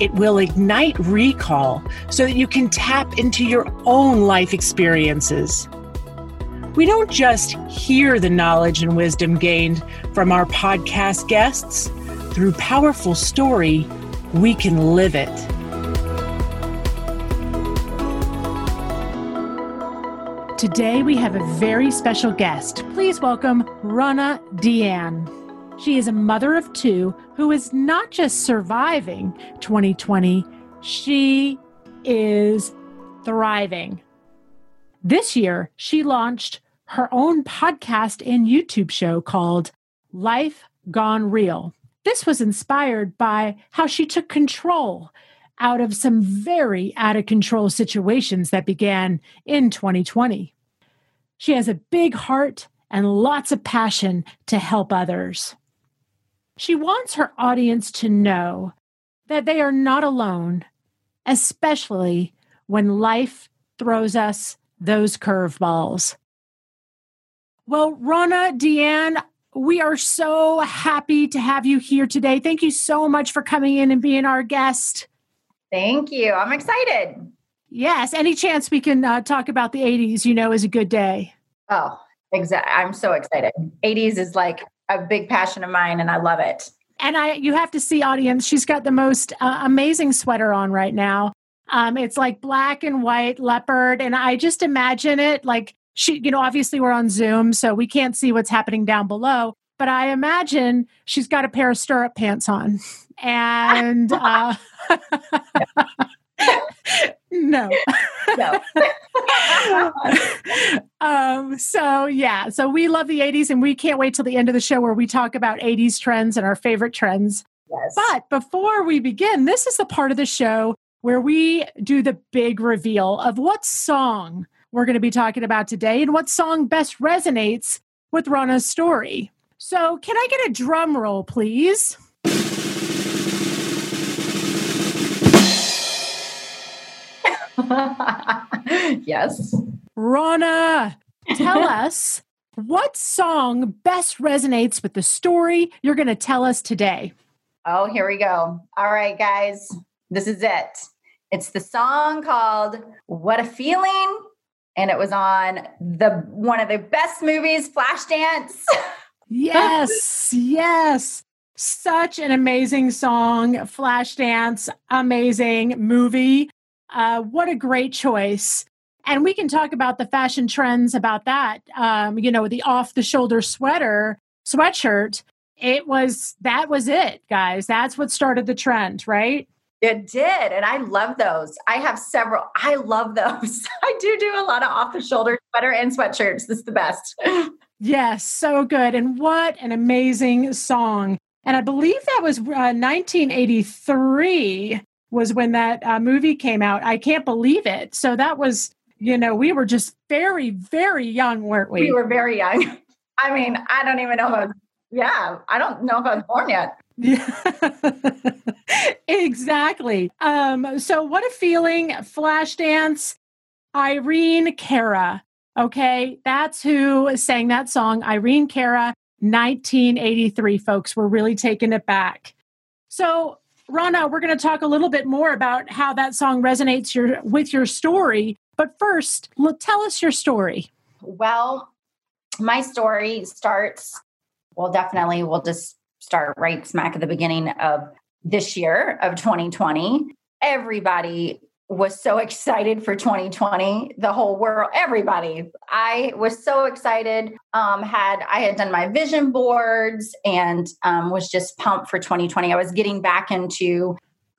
It will ignite recall so that you can tap into your own life experiences. We don't just hear the knowledge and wisdom gained from our podcast guests. Through powerful story, we can live it. Today, we have a very special guest. Please welcome Ronna Deanne. She is a mother of two who is not just surviving 2020, she is thriving. This year, she launched her own podcast and YouTube show called Life Gone Real. This was inspired by how she took control out of some very out of control situations that began in 2020. She has a big heart and lots of passion to help others. She wants her audience to know that they are not alone, especially when life throws us those curveballs. Well, Ronna, Deanne, we are so happy to have you here today. Thank you so much for coming in and being our guest. Thank you. I'm excited. Yes. Any chance we can uh, talk about the 80s, you know, is a good day. Oh, exactly. I'm so excited. 80s is like a big passion of mine and I love it. And I you have to see audience, she's got the most uh, amazing sweater on right now. Um it's like black and white leopard and I just imagine it like she you know obviously we're on Zoom so we can't see what's happening down below, but I imagine she's got a pair of stirrup pants on. And uh no. no. um, so yeah, so we love the 80s and we can't wait till the end of the show where we talk about 80s trends and our favorite trends. Yes. But before we begin, this is the part of the show where we do the big reveal of what song we're going to be talking about today and what song best resonates with Ronna's story. So, can I get a drum roll, please? yes. Ronna, tell us what song best resonates with the story you're going to tell us today. Oh, here we go. All right, guys, this is it. It's the song called What a Feeling. And it was on the one of the best movies, Flashdance. yes, yes. Such an amazing song, Flashdance, amazing movie. Uh, what a great choice. And we can talk about the fashion trends about that. Um, you know, the off the shoulder sweater, sweatshirt. It was, that was it, guys. That's what started the trend, right? It did. And I love those. I have several. I love those. I do do a lot of off the shoulder sweater and sweatshirts. This is the best. yes, so good. And what an amazing song. And I believe that was uh, 1983 was when that uh, movie came out. I can't believe it. So that was, you know, we were just very, very young, weren't we? We were very young. I mean, I don't even know if I was, yeah, I don't know if I was born yet. Yeah, exactly. Um, so what a feeling, Flashdance, Irene Cara. Okay, that's who sang that song, Irene Cara, 1983, folks. We're really taking it back. So Ronna, we're going to talk a little bit more about how that song resonates your, with your story. But first, tell us your story. Well, my story starts, well, definitely, we'll just start right smack at the beginning of this year of 2020. Everybody was so excited for 2020 the whole world everybody. I was so excited um had i had done my vision boards and um, was just pumped for 2020 i was getting back into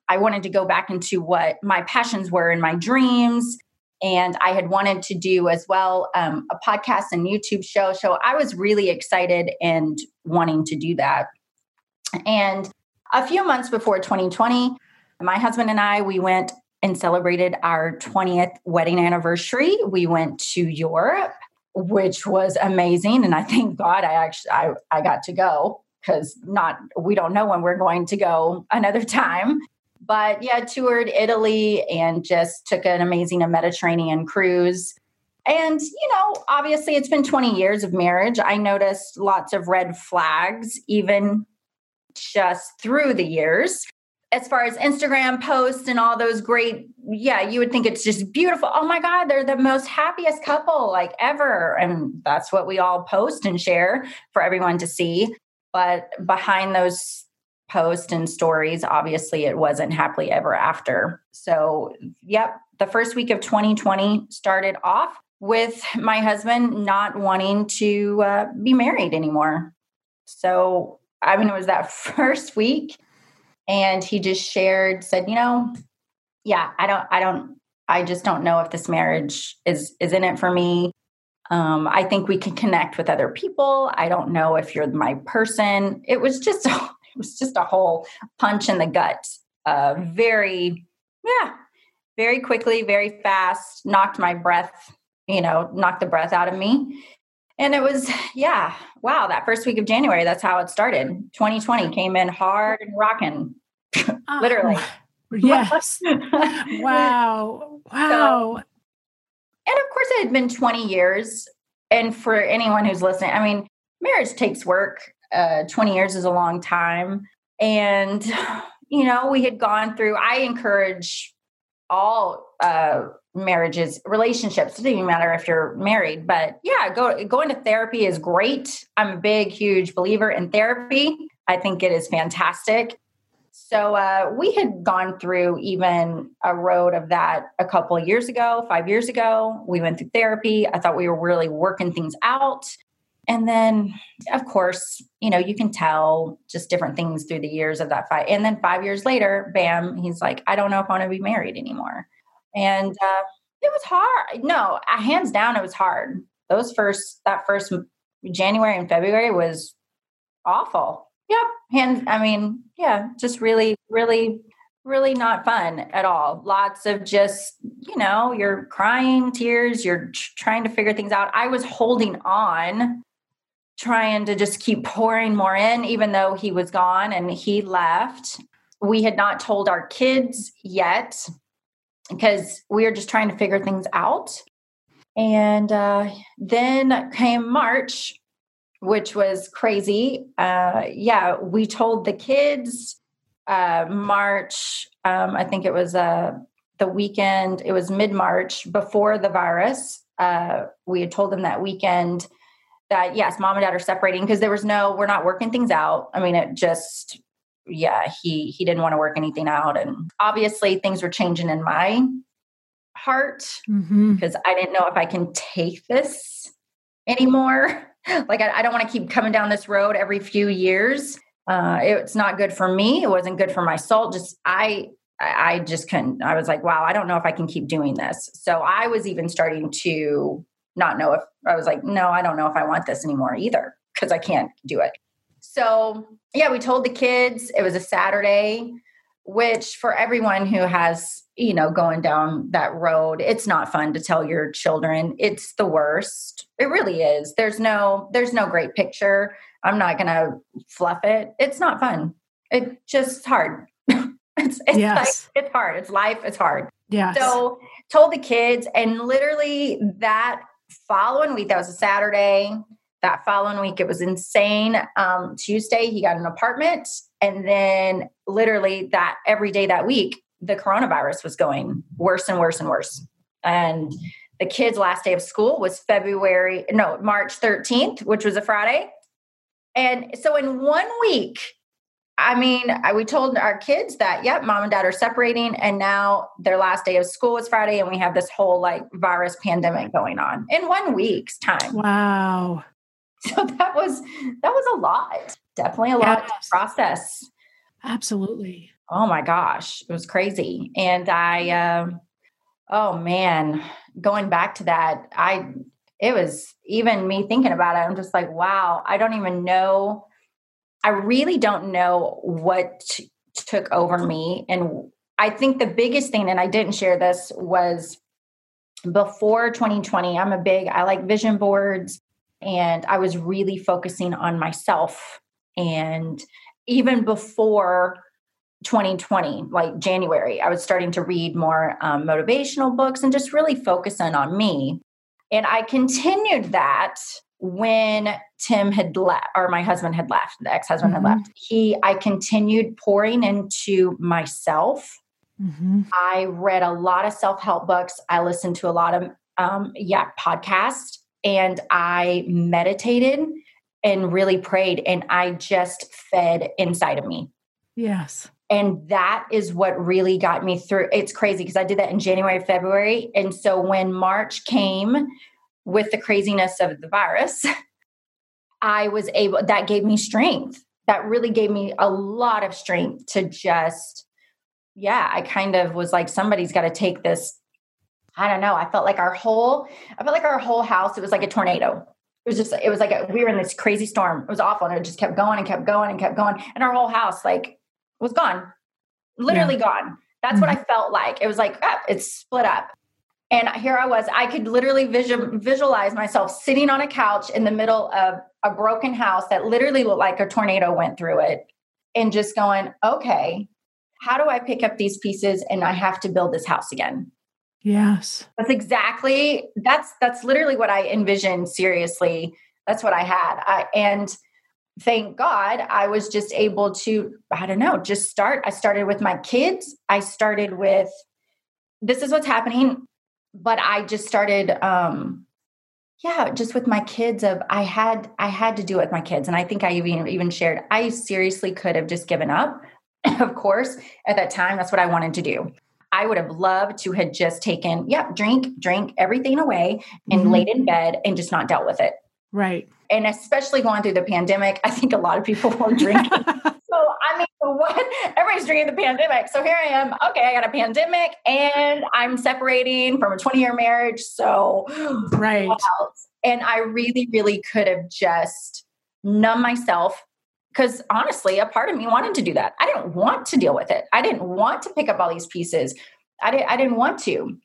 i wanted to go back into what my passions were and my dreams. And i had wanted to do as well um, a podcast and youtube show. So i was really excited and wanting to do that. And a few months before 2020 my husband and i we went and celebrated our 20th wedding anniversary. We went to Europe, which was amazing. And I thank God I actually I, I got to go because not we don't know when we're going to go another time. But yeah, toured Italy and just took an amazing Mediterranean cruise. And, you know, obviously it's been 20 years of marriage. I noticed lots of red flags, even just through the years. As far as Instagram posts and all those great, yeah, you would think it's just beautiful. Oh my God, they're the most happiest couple like ever. And that's what we all post and share for everyone to see. But behind those posts and stories, obviously it wasn't happily ever after. So, yep, the first week of 2020 started off with my husband not wanting to uh, be married anymore. So, I mean, it was that first week, and he just shared, said, you know, yeah, I don't, I don't, I just don't know if this marriage is is in it for me. Um, I think we can connect with other people. I don't know if you're my person. It was just, it was just a whole punch in the gut. Uh, very, yeah, very quickly, very fast. Knocked my breath, you know, knocked the breath out of me. And it was, yeah, wow, that first week of January, that's how it started. 2020 came in hard and rocking, literally. Oh, yes. wow. Wow. So, and of course, it had been 20 years. And for anyone who's listening, I mean, marriage takes work. Uh, 20 years is a long time. And, you know, we had gone through, I encourage all uh, marriages, relationships. It doesn't even matter if you're married, but yeah, go going to therapy is great. I'm a big, huge believer in therapy. I think it is fantastic. So uh, we had gone through even a road of that a couple of years ago, five years ago. We went through therapy. I thought we were really working things out. And then, of course, you know, you can tell just different things through the years of that fight. And then five years later, bam, he's like, I don't know if I want to be married anymore. And uh, it was hard. No, hands down, it was hard. Those first, that first January and February was awful. Yep. Hands, I mean, yeah, just really, really, really not fun at all. Lots of just, you know, you're crying tears, you're trying to figure things out. I was holding on trying to just keep pouring more in, even though he was gone and he left. We had not told our kids yet because we were just trying to figure things out. And uh, then came March, which was crazy. Uh, yeah, we told the kids uh, March, um, I think it was uh, the weekend, it was mid March before the virus. Uh, we had told them that weekend that yes, mom and dad are separating because there was no, we're not working things out. I mean, it just, yeah, he he didn't want to work anything out, and obviously things were changing in my heart mm-hmm. because I didn't know if I can take this anymore. like I, I don't want to keep coming down this road every few years. Uh, it's not good for me. It wasn't good for my soul. Just I I just couldn't. I was like, wow, I don't know if I can keep doing this. So I was even starting to not know if I was like, no, I don't know if I want this anymore either because I can't do it. So, yeah, we told the kids it was a Saturday, which for everyone who has, you know, going down that road, it's not fun to tell your children. It's the worst. It really is. There's no there's no great picture. I'm not going to fluff it. It's not fun. It just hard. it's it's yes. like it's hard. It's life. It's hard. Yeah. So told the kids, and literally that following week, that was a Saturday. That following week, it was insane. Um, Tuesday, he got an apartment. And then, literally, that every day that week, the coronavirus was going worse and worse and worse. And the kids' last day of school was February, no, March 13th, which was a Friday. And so, in one week, I mean, I, we told our kids that, yep, mom and dad are separating, and now their last day of school is Friday, and we have this whole like virus pandemic going on in one week's time. Wow. So that was that was a lot. Definitely a yes. lot to process. Absolutely. Oh my gosh, it was crazy, and I, um, oh man, going back to that, I, it was even me thinking about it. I'm just like, wow, I don't even know I really don't know what t- took over me. And I think the biggest thing, and I didn't share this, was before 2020. I'm a big, I like vision boards, and I was really focusing on myself. And even before 2020, like January, I was starting to read more um, motivational books and just really focusing on me. And I continued that when Tim had left, or my husband had left, the ex husband mm-hmm. had left. He, I continued pouring into myself. Mm-hmm. I read a lot of self help books. I listened to a lot of, um, yeah, podcasts, and I meditated and really prayed, and I just fed inside of me. Yes. And that is what really got me through. It's crazy because I did that in January, February. And so when March came with the craziness of the virus, I was able, that gave me strength. That really gave me a lot of strength to just, yeah, I kind of was like, somebody's got to take this. I don't know. I felt like our whole, I felt like our whole house, it was like a tornado. It was just, it was like a, we were in this crazy storm. It was awful. And it just kept going and kept going and kept going. And our whole house, like, was gone, literally yeah. gone. That's mm-hmm. what I felt like. It was like, ah, it's split up. And here I was, I could literally visual, visualize myself sitting on a couch in the middle of a broken house that literally looked like a tornado went through it and just going, okay, how do I pick up these pieces and I have to build this house again? Yes. That's exactly that's that's literally what I envisioned seriously. That's what I had. I, and thank God I was just able to, I don't know, just start. I started with my kids. I started with, this is what's happening. But I just started, um, yeah, just with my kids of I had I had to do it with my kids. And I think I even even shared, I seriously could have just given up. of course, at that time, that's what I wanted to do. I would have loved to had just taken, yeah, drink, drink everything away and mm-hmm. laid in bed and just not dealt with it. Right and especially going through the pandemic, I think a lot of people were drinking. so I mean, what? Everybody's drinking the pandemic. So here I am. Okay, I got a pandemic, and I'm separating from a 20 year marriage. So right, and I really, really could have just numb myself because honestly, a part of me wanted to do that. I didn't want to deal with it. I didn't want to pick up all these pieces. I didn't. I didn't want to,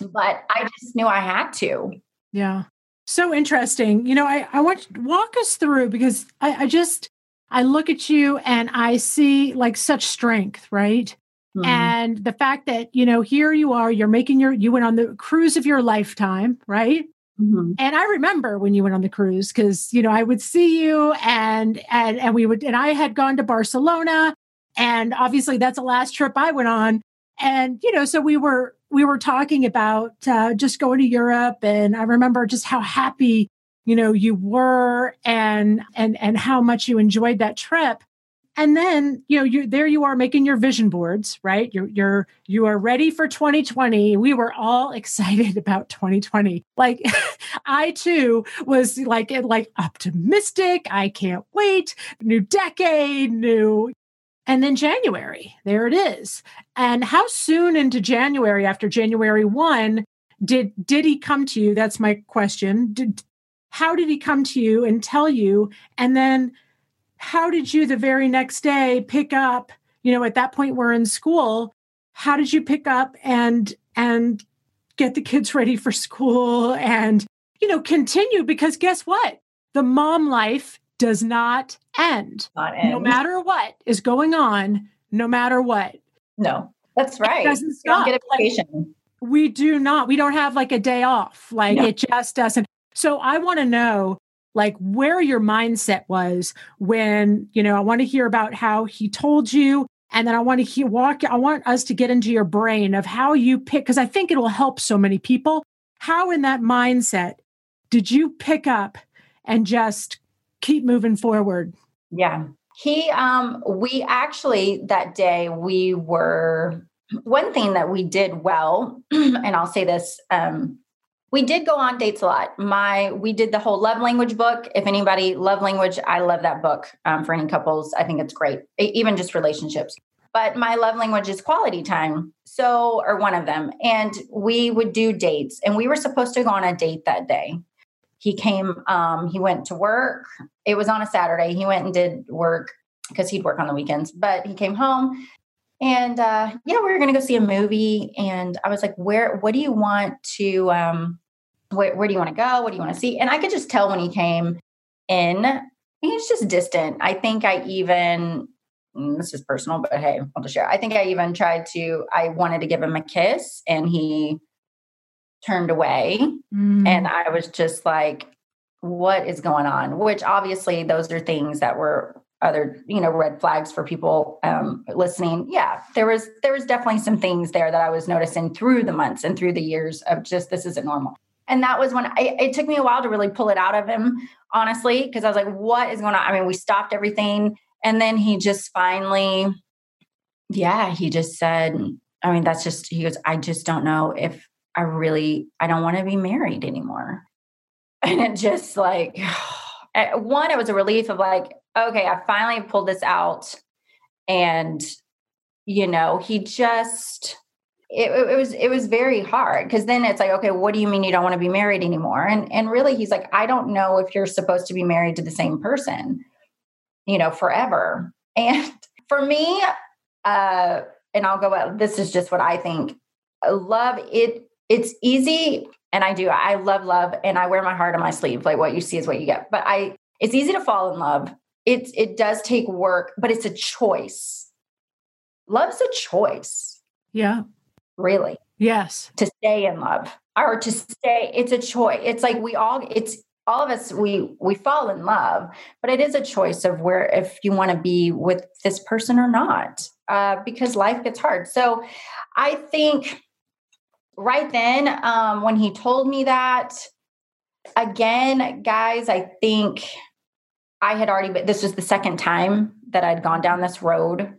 but I just knew I had to. Yeah so interesting. You know, I, I want to walk us through because I, I just I look at you and I see like such strength, right? Mm-hmm. And the fact that, you know, here you are, you're making your you went on the cruise of your lifetime, right? Mm-hmm. And I remember when you went on the cruise because you know I would see you and and and we would and I had gone to Barcelona and obviously that's the last trip I went on and you know so we were we were talking about uh, just going to Europe, and I remember just how happy you know you were, and and and how much you enjoyed that trip. And then you know you there you are making your vision boards, right? You're you're you are ready for 2020. We were all excited about 2020. Like I too was like like optimistic. I can't wait. New decade, new and then January, there it is. And how soon into January, after January 1, did did he come to you? That's my question. Did how did he come to you and tell you? And then how did you the very next day pick up, you know, at that point we're in school, how did you pick up and and get the kids ready for school and you know continue because guess what? The mom life does not end. Not end. No matter what is going on, no matter what. No, that's right. It doesn't stop. get a vacation. Like, we do not. We don't have like a day off. Like no. it just doesn't. So I want to know like where your mindset was when, you know, I want to hear about how he told you and then I want to hear walk I want us to get into your brain of how you pick cuz I think it will help so many people. How in that mindset did you pick up and just keep moving forward. Yeah. He um we actually that day we were one thing that we did well and I'll say this um we did go on dates a lot. My we did the whole love language book. If anybody love language, I love that book um, for any couples. I think it's great, even just relationships. But my love language is quality time. So, or one of them. And we would do dates, and we were supposed to go on a date that day he came um, he went to work it was on a saturday he went and did work because he'd work on the weekends but he came home And uh, yeah, we were going to go see a movie. And I was like, where, what do you want to, um, where, where do you want to go? What do you want to see? And I could just tell when he came in, he's just distant. I think I even, mm, this is personal, but hey, I'll just share. I think I even tried to, I wanted to give him a kiss and he turned away. Mm. And I was just like, what is going on? Which obviously those are things that were other you know red flags for people um, listening yeah there was there was definitely some things there that i was noticing through the months and through the years of just this isn't normal and that was when I, it took me a while to really pull it out of him honestly because i was like what is going on i mean we stopped everything and then he just finally yeah he just said i mean that's just he goes i just don't know if i really i don't want to be married anymore and it just like one it was a relief of like okay, I finally pulled this out. And, you know, he just, it, it was it was very hard because then it's like okay what do you mean you don't want to be married anymore and and really he's like i don't know if you're supposed to be married to the same person you know forever and for me uh and i'll go this is just what i think love it it's easy and i do i love love and i wear my heart on my sleeve like what you see is what you get but i it's easy to fall in love it's it does take work, but it's a choice. Love's a choice. Yeah. Really. Yes. To stay in love or to stay, it's a choice. It's like we all, it's all of us, we we fall in love, but it is a choice of where if you want to be with this person or not, uh, because life gets hard. So I think right then, um, when he told me that, again, guys, I think I had already been, this was the second time that I'd gone down this road.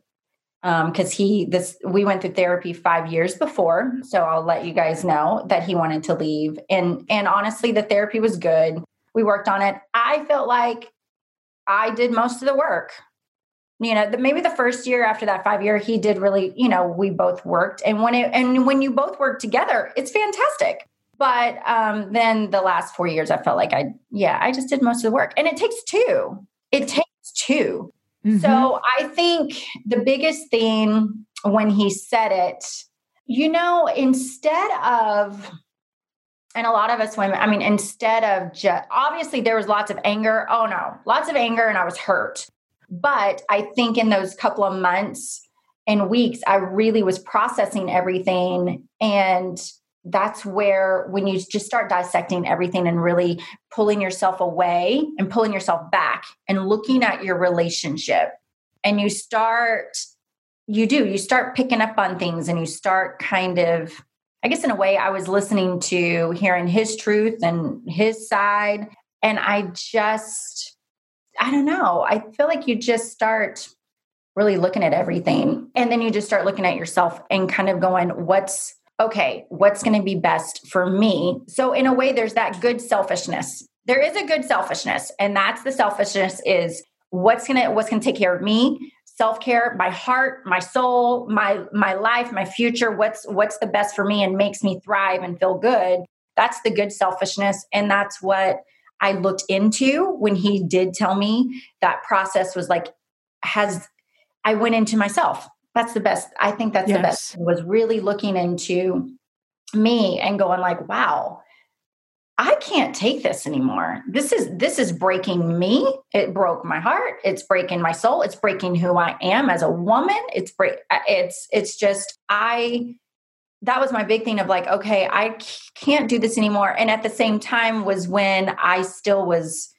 Um, cause he, this, we went through therapy five years before. So I'll let you guys know that he wanted to leave. And, and honestly, the therapy was good. We worked on it. I felt like I did most of the work. You know, the, maybe the first year after that five year, he did really, you know, we both worked. And when it, and when you both work together, it's fantastic. But um, then the last four years, I felt like I, yeah, I just did most of the work. And it takes two. It takes 2 mm-hmm. So I think the biggest thing when he said it, you know, instead of, and a lot of us women, I mean, instead of just, obviously there was lots of anger. Oh no, lots of anger, and I was hurt. But I think in those couple of months and weeks, I really was processing everything. And that's where when you just start dissecting everything and really pulling yourself away and pulling yourself back and looking at your relationship and you start you do you start picking up on things and you start kind of i guess in a way i was listening to hearing his truth and his side. And i just i don't know i feel like you just start really looking at everything and then you just start looking at yourself and kind of going what's okay, what's going to be best for me? So, in a way, there's that good selfishness. There is a good selfishness, and that's the selfishness is what's going to what's going to take care of me self-care my heart my soul my my life my future what's what's the best for me and makes me thrive and feel good that's the good selfishness and that's what i looked into when he did tell me that process was like has i went into myself that's the best. I think that's yes. the best was really looking into me and going like, wow, I can't take this anymore. This is this is breaking me. It broke my heart. It's breaking my soul. It's breaking who I am as a woman. It's break it's it's just I that was my big thing of like okay, I can't do this anymore and at the same time was when I still was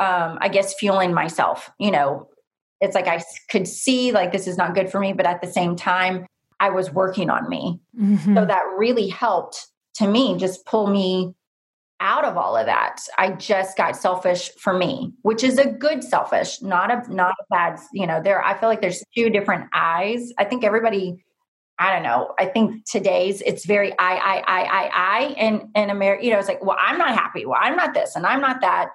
um I guess fueling myself, you know, it's like I could see like this is not good for me, but at the same time, I was working on me. Mm-hmm. So that really helped to me just pull me out of all of that. I just got selfish for me, which is a good selfish, not a not a bad, you know, there I feel like there's two different eyes. I think everybody I don't know. I think today's it's very I I I I I and in America, you know, it's like, well, I'm not happy. Well, I'm not this and I'm not that.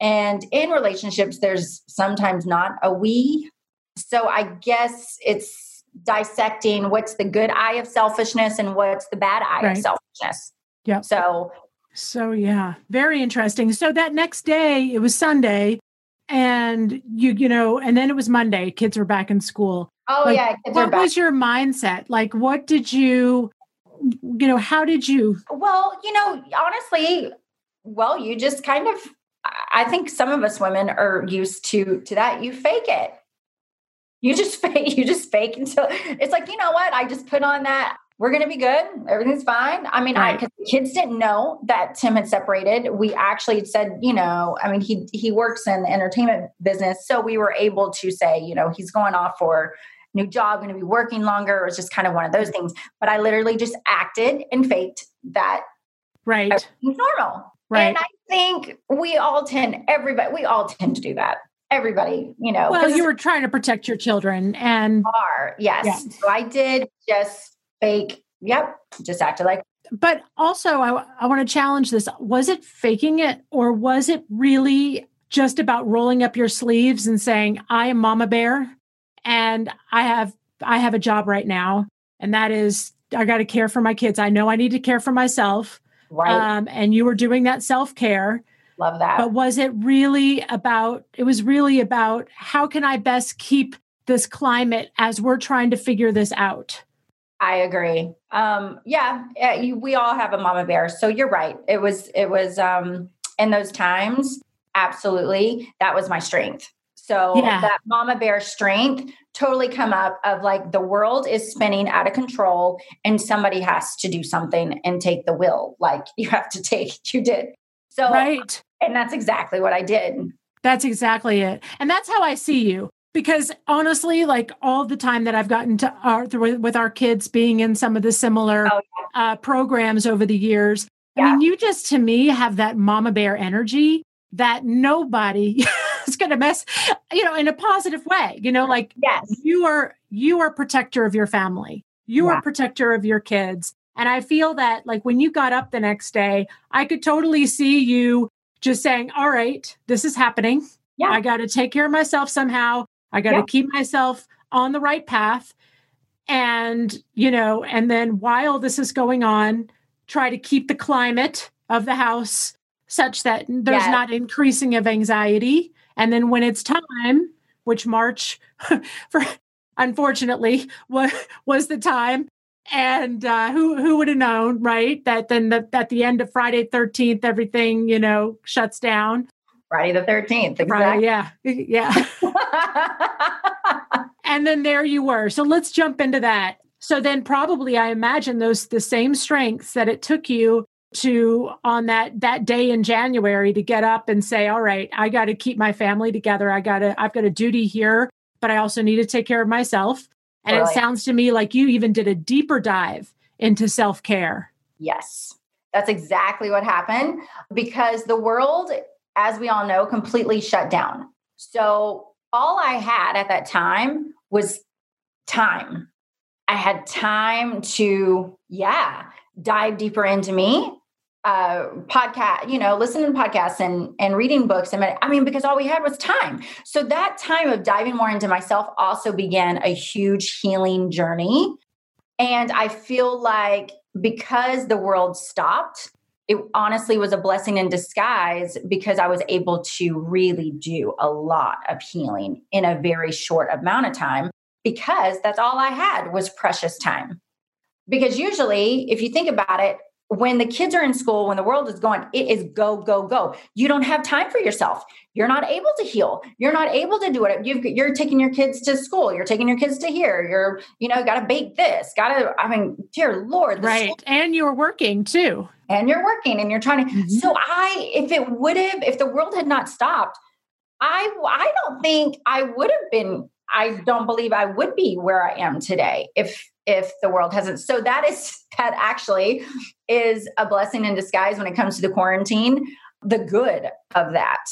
And in relationships, there's sometimes not a we. So I guess it's dissecting what's the good eye of selfishness and what's the bad eye right. of selfishness. Yeah. So so yeah, very interesting. So that next day, it was Sunday, and you you know, and then it was Monday. Kids were back in school. Oh like, yeah. What was your mindset? Like, what did you, you know, how did you? Well, you know, honestly, well, you just kind of. I think some of us women are used to to that. You fake it. You just fake. You just fake until it's like you know what? I just put on that we're going to be good. Everything's fine. I mean, right. I, kids didn't know that Tim had separated. We actually said, you know, I mean, he, he works in the entertainment business. So we were able to say, you know, he's going off for new job, going to be working longer. It was just kind of one of those things. But I literally just acted and faked that. Right. Normal. Right. And I think we all tend, everybody, we all tend to do that everybody, you know. Well, you were trying to protect your children and are, yes. Yeah. So I did just fake. Yep. Just acted like. But also, I, I want to challenge this. Was it faking it or was it really just about rolling up your sleeves and saying, I am Mama Bear and I have I have a job right now. And that is I got to care for my kids. I know I need to care for myself. Right. Um, and you were doing that self-care. Love that. But was it really about it was really about how can I best keep this climate as we're trying to figure this out? I agree. Um, yeah, you, we all have a mama bear. So you're right. It was, it was, um, in those times, absolutely. That was my strength. So yeah. that mama bear strength totally come up of like the world is spinning out of control and somebody has to do something and take the will. Like you have to take, you did. So, right. And that's exactly what I did. That's exactly it. And that's how I see you because honestly like all the time that i've gotten to our with our kids being in some of the similar oh, yeah. uh, programs over the years yeah. i mean you just to me have that mama bear energy that nobody going to mess you know in a positive way you know like yes you are you are protector of your family you yeah. are protector of your kids and i feel that like when you got up the next day i could totally see you just saying all right this is happening yeah. I got to take care of myself somehow. I got to keep myself on the right path. And, you know, and then while this is going on, try to keep the climate of the house such that there's yes. not increasing of anxiety. And then when it's time, which March, for unfortunately, was was the time. And uh, who who would have known, right? That then the, at the end of Friday thirteenth, everything you know shuts down. Friday the 13th. Exactly. Friday, yeah. Yeah. and then there you were. So let's jump into that. So then probably I imagine those the same strengths that it took you to on that that day in January to get up and say, "All right, I got to keep my family together. I got to I've got a duty here, but I also need to take care of myself." And it sounds to me like you even did a deeper dive into self-care. Yes. That's exactly what happened because the world as we all know, completely shut down. So all I had at that time was time. I had time to, yeah, dive deeper into me, uh, podcast, you know, listening to podcasts and and reading books. And I mean, because all we had was time. So that time of diving more into myself also began a huge healing journey. And I feel like because the world stopped, it honestly was a blessing in disguise because I was able to really do a lot of healing in a very short amount of time because that's all I had was precious time. Because usually, if you think about it, when the kids are in school, when the world is going, it is go, go, go. You don't have time for yourself. You're not able to heal. You're not able to do it. you are taking your kids to school. You're taking your kids to here. You're, you know, got to bake this. Got to. I mean, dear Lord, right? School- and you're working too. And you're working, and you're trying to. Mm-hmm. So I, if it would have, if the world had not stopped, I, I don't think I would have been. I don't believe I would be where I am today if if the world hasn't. So that is that actually is a blessing in disguise when it comes to the quarantine, the good of that.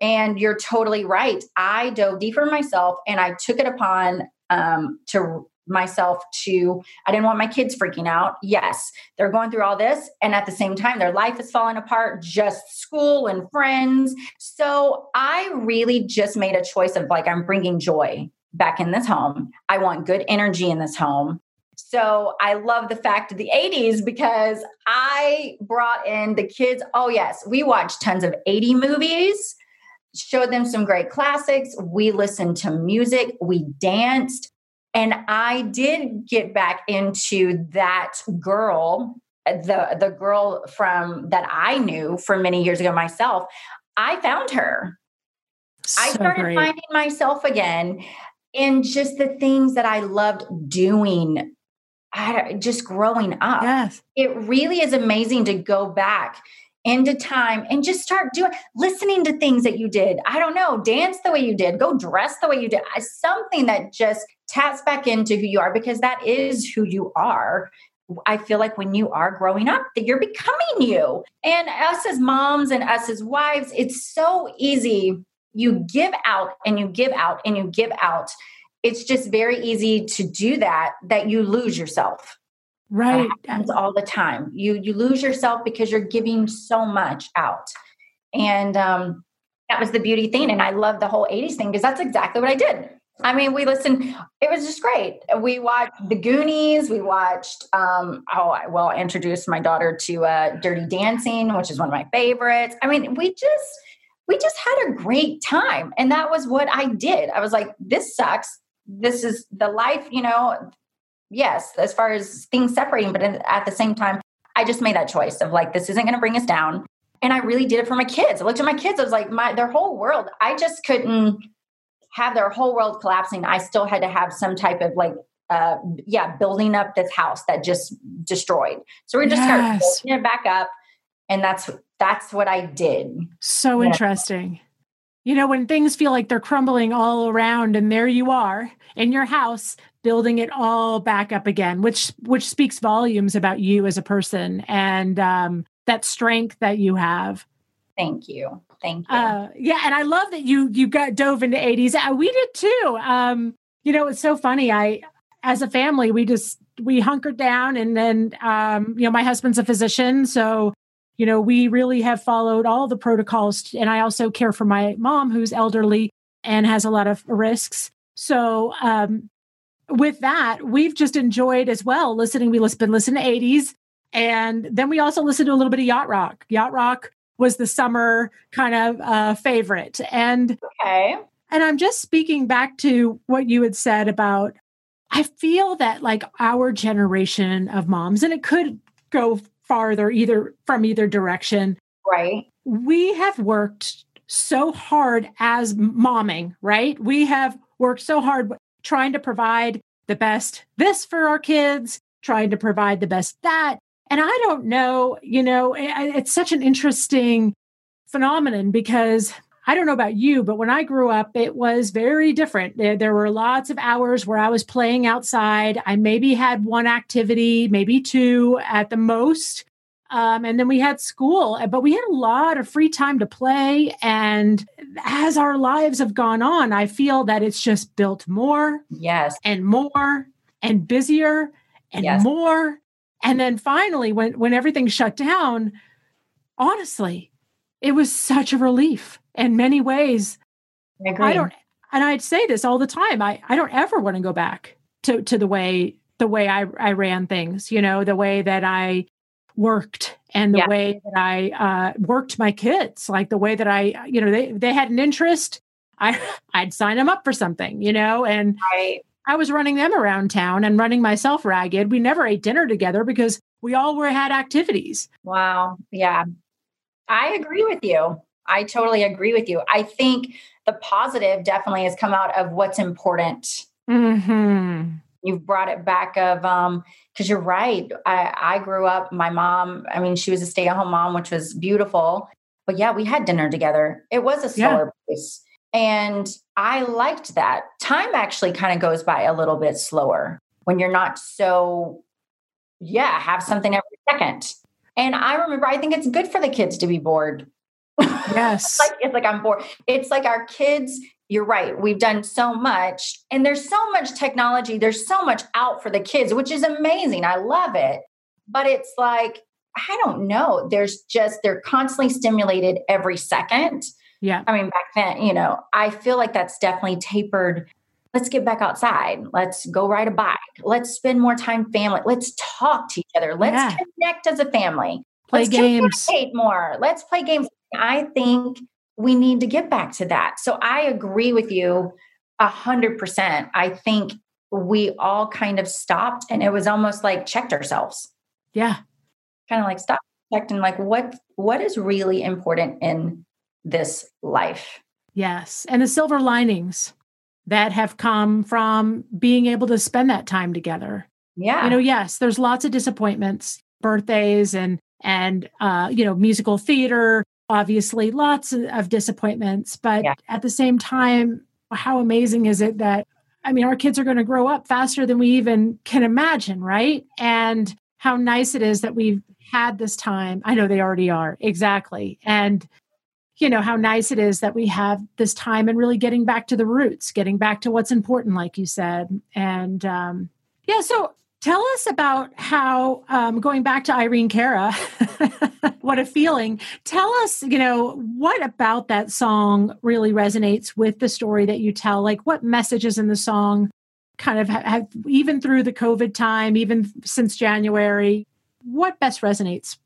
And you're totally right. I dove deeper myself and I took it upon um, to myself to i didn't want my kids freaking out yes they're going through all this and at the same time their life is falling apart just school and friends so i really just made a choice of like i'm bringing joy back in this home i want good energy in this home so I love the fact of the 80s because I brought in the kids. Oh, yes, we watched tons of 80 movies, showed them some great classics. We listened to music, we danced. And I did get back into that girl, the the girl from that I knew for many years ago myself. I found her. So I started great. finding myself again in just the things that I loved doing just growing up. Yes. It really is amazing to go back into time and just start doing listening to things that you did. I don't know, dance the way you did, go dress the way you did. Uh, something that just taps back into who you are because that is who you are. I feel like when you are growing up, that you're becoming you. And us as moms and us as wives, it's so easy. You give out and you give out and you give out. It's just very easy to do that, that you lose yourself. Right. That happens all the time. You you lose yourself because you're giving so much out. And um, that was the beauty thing. And I love the whole 80s thing because that's exactly what I did. I mean, we listened, it was just great. We watched The Goonies. We watched, um, oh, I, well, I introduced my daughter to uh, Dirty Dancing, which is one of my favorites. I mean, we just, we just had a great time. And that was what I did. I was like, this sucks. This is the life, you know, yes, as far as things separating, but at the same time, I just made that choice of like, this isn't going to bring us down. And I really did it for my kids. I looked at my kids. I was like, my their whole world. I just couldn't have their whole world collapsing. I still had to have some type of like, uh, yeah, building up this house that just destroyed. So we just yes. started building it back up, and that's that's what I did. So interesting. You know, when things feel like they're crumbling all around, and there you are in your house building it all back up again which which speaks volumes about you as a person and um, that strength that you have. Thank you. Thank you. Uh, yeah and i love that you you got dove into 80s uh, we did too. Um, you know it's so funny. I as a family we just we hunkered down and then um, you know my husband's a physician so you know we really have followed all the protocols and i also care for my mom who's elderly and has a lot of risks so um, with that, we've just enjoyed as well listening. We've been listening to 80s. And then we also listened to a little bit of yacht rock. Yacht rock was the summer kind of uh, favorite. And okay. And I'm just speaking back to what you had said about I feel that like our generation of moms, and it could go farther either from either direction. Right. We have worked so hard as momming, right? We have worked so hard trying to provide the best this for our kids, trying to provide the best that. And I don't know, you know, it's such an interesting phenomenon because I don't know about you, but when I grew up, it was very different. There, there, were lots of hours where I was playing outside. I maybe had one activity, maybe two at the most. Um, and then we had school, uh, but we had a lot of free time to play. And as our lives have gone on, I feel that it's just built more. Yes. And more and busier and yes. more. And then finally, when, when everything shut down, honestly, it was such a relief in many ways. I agree. I don't, and I'd say this all the time. I, I don't ever want to go back to, to the way the way I, I ran things, you know, the way that I worked and the yeah. way that I uh, worked my kids, like the way that I, you know, they they had an interest, I I'd sign them up for something, you know, and right. I was running them around town and running myself ragged. We never ate dinner together because we all were had activities. Wow, yeah, I agree with you. I totally agree with you. I think the positive definitely has come out of what's important. Mm-hmm you've brought it back of um because you're right i i grew up my mom i mean she was a stay-at-home mom which was beautiful but yeah we had dinner together it was a slower yeah. pace and i liked that time actually kind of goes by a little bit slower when you're not so yeah have something every second and i remember i think it's good for the kids to be bored yes it's like it's like i'm bored it's like our kids you're right. We've done so much, and there's so much technology. There's so much out for the kids, which is amazing. I love it. But it's like, I don't know. There's just, they're constantly stimulated every second. Yeah. I mean, back then, you know, I feel like that's definitely tapered. Let's get back outside. Let's go ride a bike. Let's spend more time family. Let's talk to each other. Let's yeah. connect as a family. Play Let's games. more. Let's play games. I think we need to get back to that. So I agree with you a hundred percent. I think we all kind of stopped and it was almost like checked ourselves. Yeah. Kind of like stop, checked and like what what is really important in this life. Yes. And the silver linings that have come from being able to spend that time together. Yeah. You know, yes, there's lots of disappointments, birthdays and and uh, you know, musical theater, obviously lots of disappointments, but yeah. at the same time, how amazing is it that I mean, our kids are going to grow up faster than we even can imagine, right? And how nice it is that we've had this time. I know they already are, exactly. And you know how nice it is that we have this time and really getting back to the roots getting back to what's important like you said. And um, yeah so tell us about how um, going back to irene cara what a feeling. Tell us you know what about that song really resonates with the story that you tell? Like what messages in the song kind of have, even through the covid time even since january what best resonates?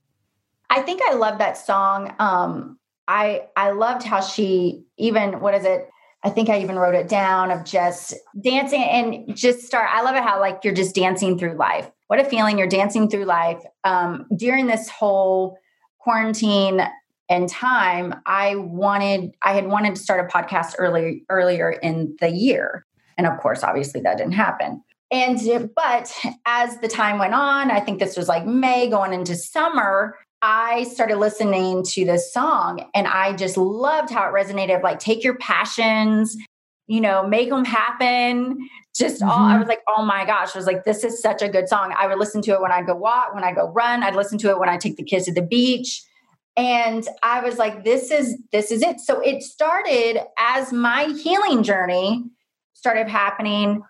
I think I love that song. Um, I I loved how she even what is it? I think I even wrote it down of just dancing and just start. I love it how like you're just dancing through life. What a feeling you're dancing through life. Um, during this whole quarantine and time, I wanted I had wanted to start a podcast early earlier in the year. And of course, obviously that didn't happen. And but as the time went on, I think this was like May going into summer, I started listening to this song and I just loved how it resonated. Like, take your passions, you know, make them happen. Just mm-hmm. all, I mm-hmm. was like, oh my gosh, I was like, this is such a good song. I would listen to it when I go walk, when I go run. I'd listen to it when I take the kids to the beach. And I was like, this is, this is it. So it started as my healing journey started happening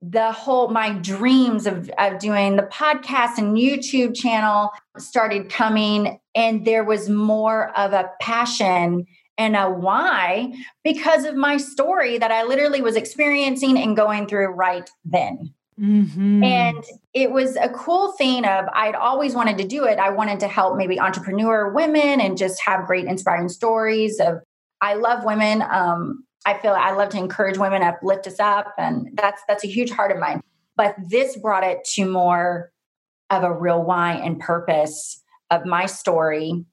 the whole my dreams of, of doing the podcast and youtube channel started coming and there was more of a passion and a why because of my story that i literally was experiencing and going through right then mm-hmm. and it was a cool thing of i'd always wanted to do it i wanted to help maybe entrepreneur women and just have great inspiring stories of i love women um, I feel I love to encourage women, uplift us up, and that's that's a huge heart of mine. But this brought it to more of a real why and purpose of my story.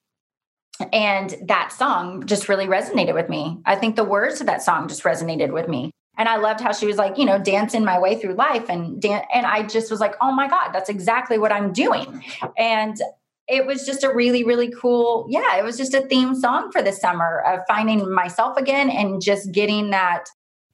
And that song just really resonated with me. I think the words of that song just resonated with me. And I loved how she was like, you know, dancing my way through life and dan- and I just was like, "Oh my god, that's exactly what I'm doing." And it was just a really, really cool, yeah, it was just a theme song for the summer of finding myself again and just getting that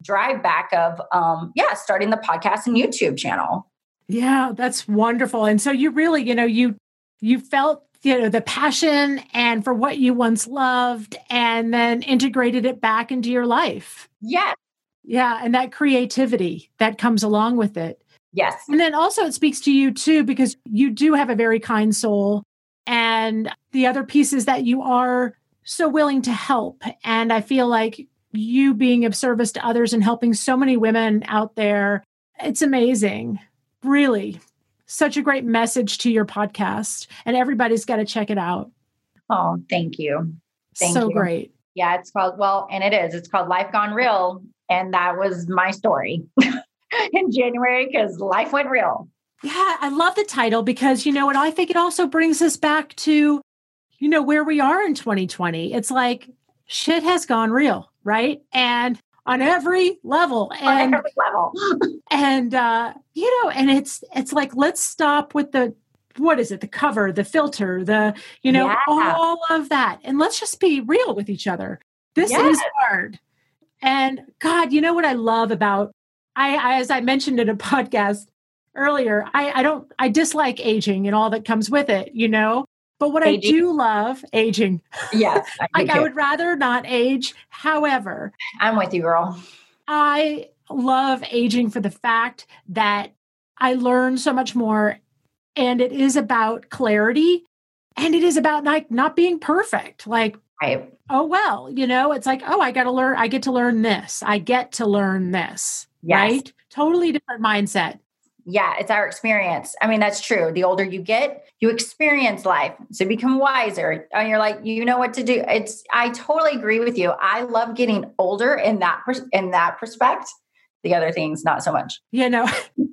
drive back of um yeah, starting the podcast and YouTube channel. Yeah, that's wonderful. And so you really, you know, you you felt you know the passion and for what you once loved and then integrated it back into your life. Yeah yeah and that creativity that comes along with it. Yes. And then also it speaks to you too because you do have a very kind soul and the other piece is that you are so willing to help. And I feel like you being of service to others and helping so many women out there, it's amazing. Really, such a great message to your podcast. And everybody's got to check it out. Oh, thank you. Thank so you. great. Yeah, it's called, well, and it is. It's called Life Gone Real. And that was my story in January because life went real. Yeah, I love the title because you know what? I think it also brings us back to, you know, where we are in 2020. It's like shit has gone real, right? And on every level. And on every level. and uh, you know, and it's it's like let's stop with the what is it, the cover, the filter, the, you know, yeah. all of that. And let's just be real with each other. This yes. is hard. And God, you know what I love about I, I as I mentioned in a podcast, earlier, I, I don't, I dislike aging and all that comes with it, you know? But what aging. I do love, aging. Yes. I, I would rather not age. However, I'm with you, girl. I love aging for the fact that I learn so much more and it is about clarity and it is about like not being perfect. Like, right. oh, well, you know, it's like, oh, I got to learn, I get to learn this. I get to learn this. Yes. Right. Totally different mindset yeah, it's our experience. I mean, that's true. The older you get, you experience life. So become wiser. And you're like, you know what to do. It's I totally agree with you. I love getting older in that in that perspective The other things, not so much. You know,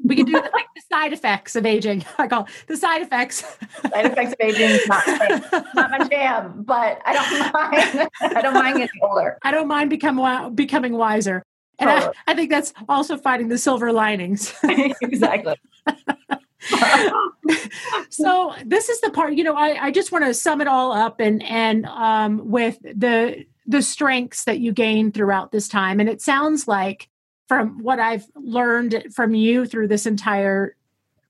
we can do the, like the side effects of aging. I call the side effects. Side effects of aging is not my, not my jam, but I don't mind. I don't mind getting older. I don't mind become, becoming wiser. And I, I think that's also finding the silver linings. exactly. so this is the part, you know, I, I just want to sum it all up and and um, with the the strengths that you gained throughout this time. And it sounds like from what I've learned from you through this entire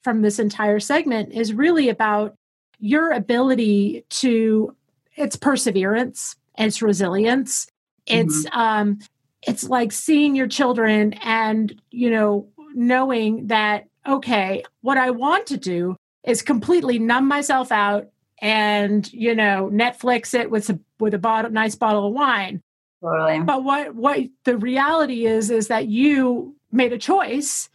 from this entire segment is really about your ability to it's perseverance, it's resilience. It's mm-hmm. um it's like seeing your children and you know knowing that okay what i want to do is completely numb myself out and you know netflix it with a with a bottle nice bottle of wine totally. but what what the reality is is that you made a choice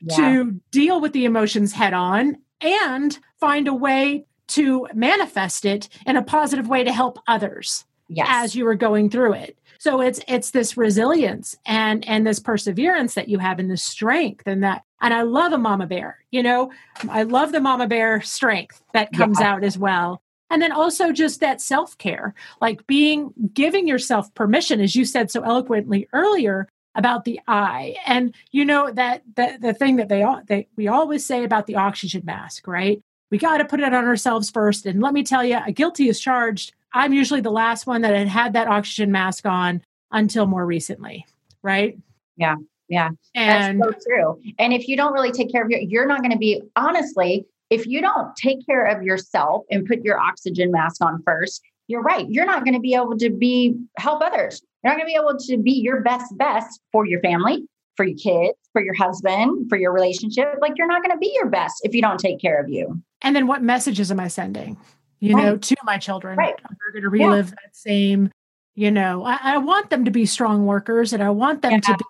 yeah. to deal with the emotions head on and find a way to manifest it in a positive way to help others yes. as you were going through it so it's it's this resilience and and this perseverance that you have and this strength and that and I love a mama bear, you know. I love the mama bear strength that comes yeah. out as well. And then also just that self-care, like being giving yourself permission as you said so eloquently earlier about the eye. And you know that the the thing that they all they we always say about the oxygen mask, right? We got to put it on ourselves first. And let me tell you, a guilty is charged I'm usually the last one that had had that oxygen mask on until more recently, right? Yeah. Yeah. And that's so true. And if you don't really take care of your, you're not going to be honestly, if you don't take care of yourself and put your oxygen mask on first, you're right. You're not going to be able to be help others. You're not going to be able to be your best best for your family, for your kids, for your husband, for your relationship. Like you're not going to be your best if you don't take care of you. And then what messages am I sending? You right. know, to my children. Right. They're going to relive yeah. that same, you know, I, I, want them to be strong workers and I want them yeah. to be,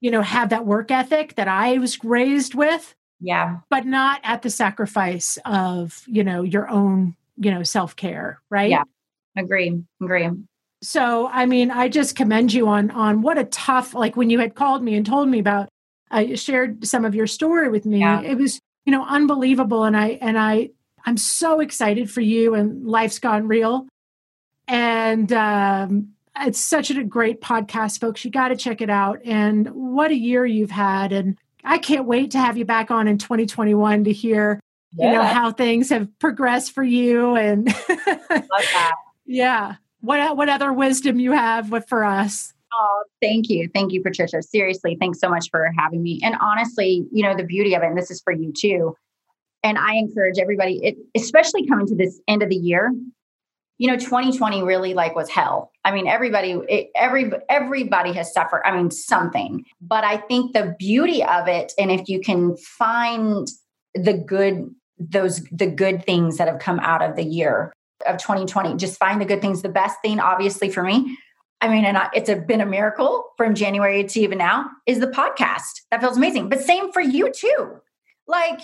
you know, have that work ethic that I was raised with. Yeah. But not at the sacrifice of, you know, your own, you know, self care. Right. Yeah. Agree. Agree. So, I mean, I just commend you on on what a tough like when you had called me and told me about I uh, shared some of your story with me. Yeah. It was, you know, unbelievable and I and I I'm so excited for you and Life's Gone Real. And um, it's such a great podcast, folks. You got to check it out. And what a year you've had. And I can't wait to have you back on in 2021 to hear, yeah. you know, how things have progressed for you. And yeah, what what other wisdom you have with, for us? Oh, thank you. Thank you, Patricia. Seriously, thanks so much for having me. And honestly, you know, the beauty of it, and this is for you too, and I encourage everybody, it, especially coming to this end of the year, you know 2020 really like was hell. I mean everybody it, every everybody has suffered i mean something. But i think the beauty of it and if you can find the good those the good things that have come out of the year of 2020 just find the good things. The best thing obviously for me i mean and I, it's a, been a miracle from january to even now is the podcast. That feels amazing. But same for you too. Like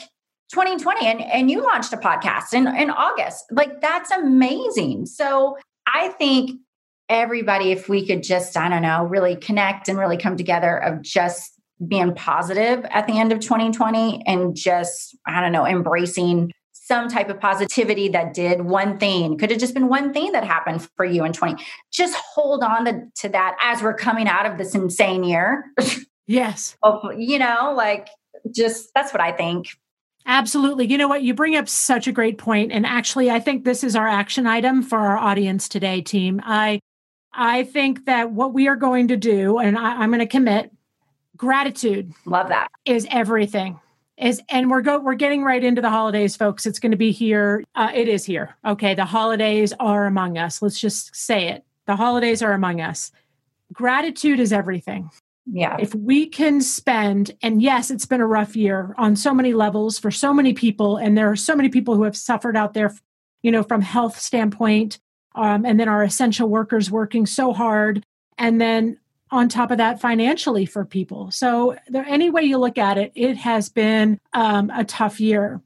2020 and, and you launched a podcast in, in August. Like that's amazing. So I think everybody, if we could just, I don't know, really connect and really come together of just being positive at the end of 2020 and just, I don't know, embracing some type of positivity that did one thing. Could have just been one thing that happened for you in 20. Just hold on to, to that as we're coming out of this insane year. Yes. you know, like just that's what I think. Absolutely. You know what? You bring up such a great point, and actually, I think this is our action item for our audience today, team. I, I think that what we are going to do, and I, I'm going to commit, gratitude. Love that is everything. Is and we're go we're getting right into the holidays, folks. It's going to be here. Uh, it is here. Okay, the holidays are among us. Let's just say it. The holidays are among us. Gratitude is everything. Yeah. If we can spend, and yes, it's been a rough year on so many levels for so many people, and there are so many people who have suffered out there, you know, from health standpoint, um, and then our essential workers working so hard, and then on top of that, financially for people. So, there, any way you look at it, it has been um, a tough year.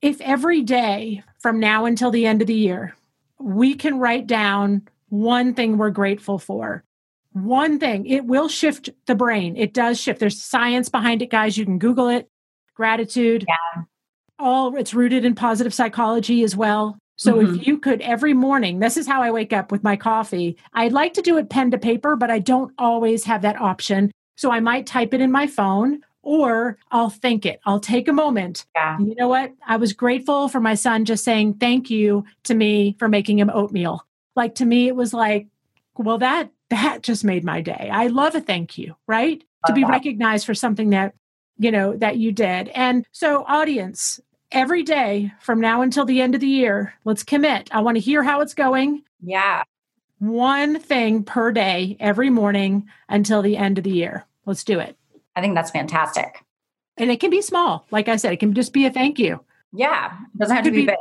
If every day from now until the end of the year, we can write down one thing we're grateful for, one thing, it will shift the brain. It does shift. There's science behind it, guys. You can Google it. Gratitude. Yeah. All it's rooted in positive psychology as well. So Mhm. if you could every morning, this is how I wake up with my coffee. I'd like to do it pen to paper, but I don't always have that option. So I might type it in my phone or I'll think it. I'll take a moment. Yeah. You know what? I was grateful for my son just saying thank you to me for making him oatmeal. Like to me, it was like, well, that that just made my day. I love a thank you, right? to be that. recognized for something that, you know, that you did. And so audience, every day from now until the end of the year, let's commit. I want to hear how it's going. Yeah. One thing per day every morning until the end of the year. Let's do it. I think that's fantastic. And it can be small. Like I said, it can just be a thank you. Yeah. It doesn't have to be be- big.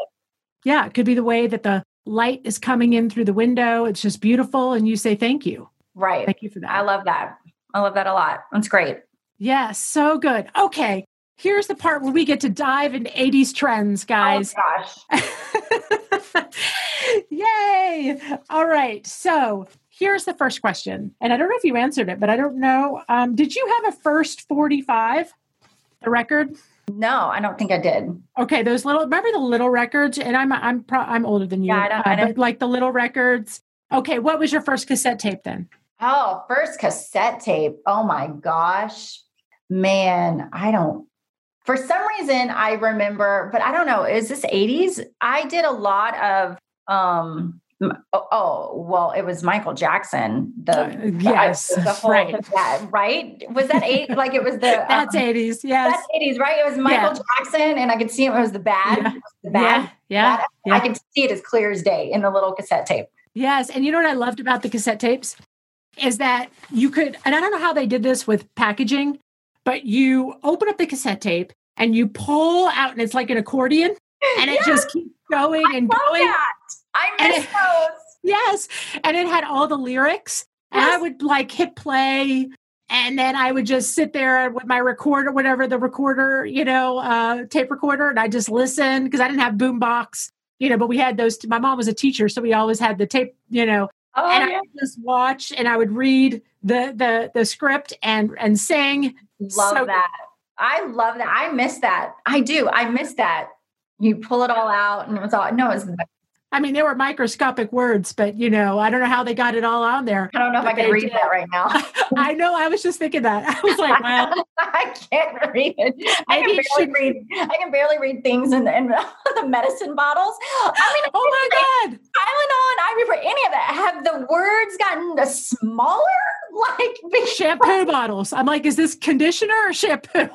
Yeah, it could be the way that the light is coming in through the window. It's just beautiful. And you say thank you. Right. Thank you for that. I love that. I love that a lot. That's great. yes, so good. Okay. Here's the part where we get to dive into 80s trends, guys. Oh gosh. Yay. All right. So here's the first question. And I don't know if you answered it, but I don't know. Um, did you have a first 45, the record? No, I don't think I did. Okay, those little remember the little records, and I'm I'm pro, I'm older than you, Yeah, I don't- uh, but don't- like the little records. Okay, what was your first cassette tape then? Oh, first cassette tape. Oh my gosh. Man, I don't. For some reason I remember, but I don't know, is this 80s? I did a lot of um oh, oh, well, it was Michael Jackson. The Uh, yes, the whole right. that, right? Was that eight? like it was the That's um, 80s. Yes. that's 80s, right? It was Michael Jackson, and I could see him. It was the bad. Yeah. The bad. yeah. bad. yeah. I could see it as clear as day in the little cassette tape. Yes. And you know what I loved about the cassette tapes is that you could, and I don't know how they did this with packaging, but you open up the cassette tape and you pull out, and it's like an accordion, and it Yes, just keeps going and going. that. I And miss it- those. Yes. And it had all the lyrics. And I would like hit play. And then I would just sit there with my recorder, whatever the recorder, you know, uh, tape recorder, and I just listen because I didn't have boombox, you know, but we had those. My mom was a teacher, so we always had the tape, you know, Oh, and I yeah. would just watch and I would read the the the script and and sing. love so- that. I love that. I miss that. I do. I miss that. You pull it all out, and it was all. No, it was. I mean, they were microscopic words, but you know, I don't know how they got it all on there. I don't know if I can read did. that right now. I know. I was just thinking that. I was like, well, I can't read it. I Maybe can barely should- read. I can barely read things in, in the medicine bottles. I mean, oh my god. Tylenol and ibuprofen, any of that. Have the words gotten smaller? Like big shampoo bottles. I'm like, is this conditioner or shampoo?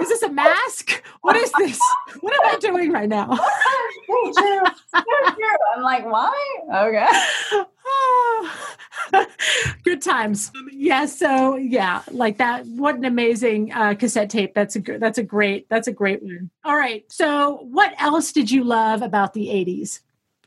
is this a mask? What is this? What am I doing right now? True. True. I'm like, why? Okay. Good times. Yeah. So yeah, like that. What an amazing uh, cassette tape. That's a good. That's a great. That's a great one. All right. So what else did you love about the '80s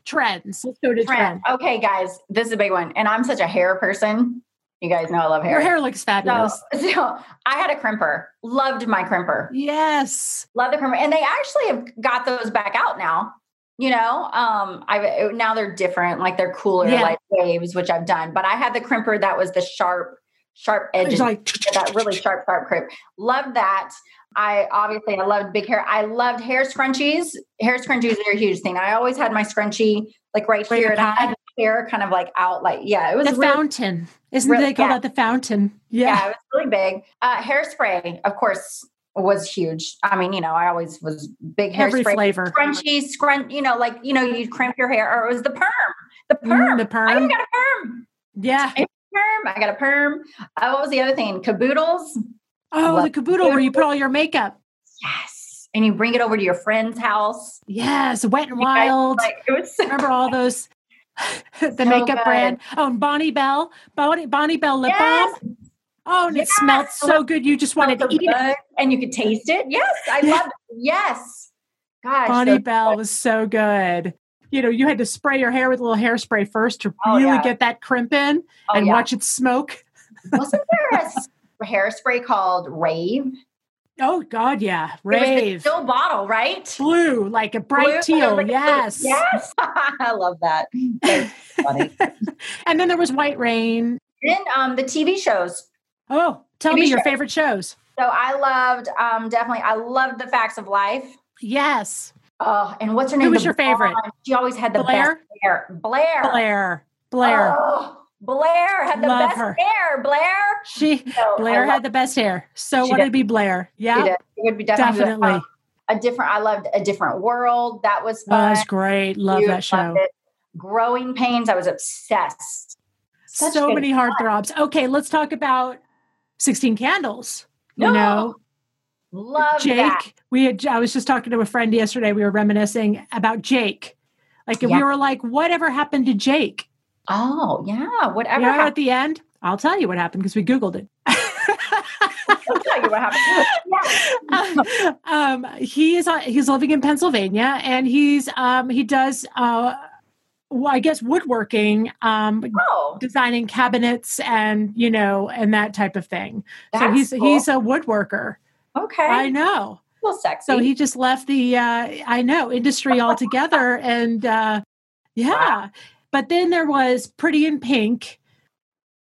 trends? Let's go to Trend. trends. Okay, guys, this is a big one. And I'm such a hair person. You guys know I love hair. Your hair looks So, fabulous. so I had a crimper. Loved my crimper. Yes. Love the crimper. And they actually have got those back out now. You know, um, I now they're different, like they're cooler, Yeah. like waves, which I've done. But I had the crimper that was the sharp, sharp edges, like that really sharp, sharp crimp. Loved that. I obviously I loved big hair. I loved hair scrunchies. Hair scrunchies are a huge thing. I always had my scrunchie like right Way here, and I had hair kind of like out, like yeah, it was the really, fountain. Isn't really- they call yeah. that the fountain? yeah. Yeah. it was really big. Uh, hairspray, of course, was huge. I mean, you know, I always was big Every hairspray, flavor. scrunchy, scrunch. You know, like you know, you crimp your hair, or it was the perm, the Mm, perm. the I perm. even got a perm. Yeah. Perm. I got a perm. Uh, what was the other thing? Caboodles. Oh, Love the caboodle where you put all your makeup. Yes. And you bring it over to your friend's house. Yes, Wet and You guys, Wild. Like it was so Remember all those the So makeup good. brand? Oh, and Bonnie Bell, Bonnie Bonnie Bell lip Yes. balm. Oh, and it smelled so good. You just wanted to eat it. and you could taste it. Yes, I loved it. Yes. Gosh. Bonnie so Bell good. was so good. You know, you had to spray your hair with a little hairspray first to Oh, really yeah. get that crimp in Oh, and yeah. watch it smoke. Wasn't there a hairspray called Rave? Oh God, yeah, It was rave, still bottle, right? blue, like a bright Blue, teal. like- Yes, Yes. I love that. That's funny. and then there was White Rain. then um, the TV shows. Oh, tell TV me your shows. favorite shows. So I loved um, definitely. I loved the Facts of Life. Yes, Oh, and what's her name? Who was The your favorite? She always had the Blair? best hair. Blair. Blair. Blair. Oh, Blair had the Love best her. hair. Blair. she So Blair had the best hair. So did. to be Blair. Yeah. It would be definitely, definitely. a different. I loved a different world. That was Oh, fun. that's great. Love Huge, that show. Growing pains. I was obsessed. Such so many heartthrobs. Okay, let's talk about 16 Candles. You No, know, Love Jake. that. We had I was just talking to a friend yesterday. We were reminiscing about Jake. Like Yeah. we were like, whatever happened to Jake? Oh yeah. Whatever. You know, at the end, I'll tell you what happened because we Googled it. I'll tell you what happened. Yeah. um, he is uh, he's living in Pennsylvania, and he's um, he does uh, well, I guess woodworking, um, Oh, designing cabinets, and you know, and that type of thing. so he's cool. he's a woodworker. okay. I know. Well, sexy. So he just left the uh, I know industry altogether, and uh, yeah. Wow. But then there was Pretty in Pink.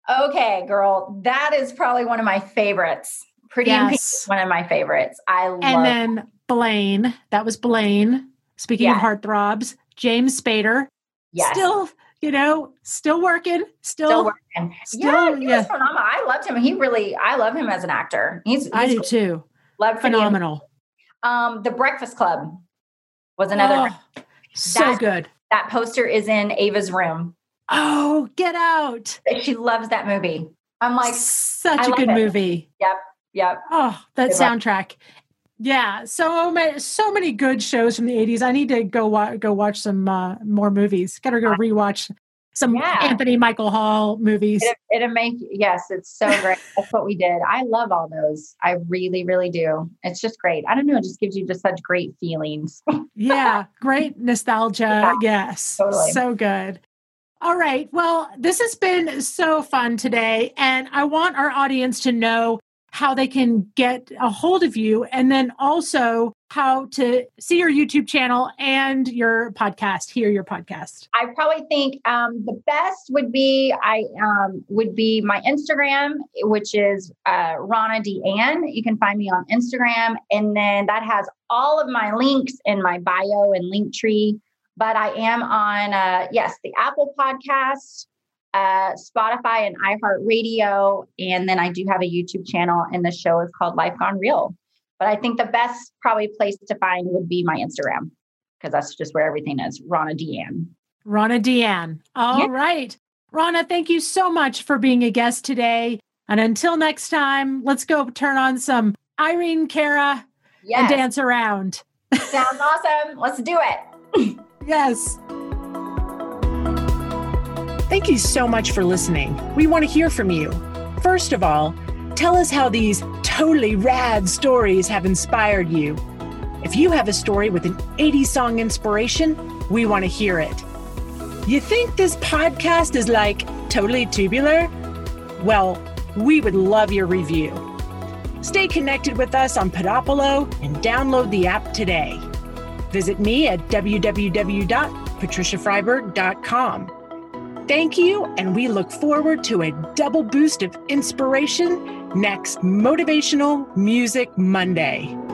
Okay, girl, that is probably one of my favorites. Pretty in Pink is one of my favorites. I love. And then Blaine, that was Blaine. Speaking of heartthrobs, James Spader, yes, still, you know, still working, still, still working. still, yeah, he yeah. was phenomenal. I loved him. He really, I love him as an actor. He's, he's I do too. Love Phenomenal. Um, The Breakfast Club was another. Oh, so That- good. That poster is in Ava's room. Oh, get out. She loves that movie. I'm like, Such a good it. movie. yep. Yep. Oh, that Good luck. soundtrack. Yeah, so many, so many good shows from the '80s. I need to go wa- go watch some uh, more movies. Got to go rewatch some Yeah. Anthony Michael Hall movies. It, it'll make yes, it's so great. That's what we did. I love all those. I really, really do. It's just great. I don't know. It just gives you just such great feelings. Yeah, great nostalgia. Yeah, yes, totally. so good. All right. Well, this has been so fun today, and I want our audience to know how they can get a hold of you, and then also how to see your YouTube channel and your podcast, hear your podcast. I probably think um, the best would be I um, would be my Instagram, which is uh, Ronna Deanne. You can find me on Instagram, and then that has all of my links in my bio and link tree. But I am on uh, yes, the Apple Podcast, uh, Spotify, and iHeartRadio, and then I do have a YouTube channel, and the show is called Life Gone Real. But I think the best probably place to find would be my Instagram because that's just where everything is. Ronna Deanne. Ronna Deanne. All Yeah. right, Ronna, thank you so much for being a guest today. And until next time, let's go turn on some Irene Cara Yes. and dance around. Sounds awesome. Let's do it. Yes. Thank you so much for listening. We want to hear from you. First of all, tell us how these totally rad stories have inspired you. If you have a story with an 80s song inspiration, we want to hear it. You think this podcast is like totally tubular? Well, we would love your review. Stay connected with us on Podopolo and download the app today. Visit me at www.patriciafreiberg.com. Thank you, and we look forward to a double boost of inspiration next Motivational Music Monday.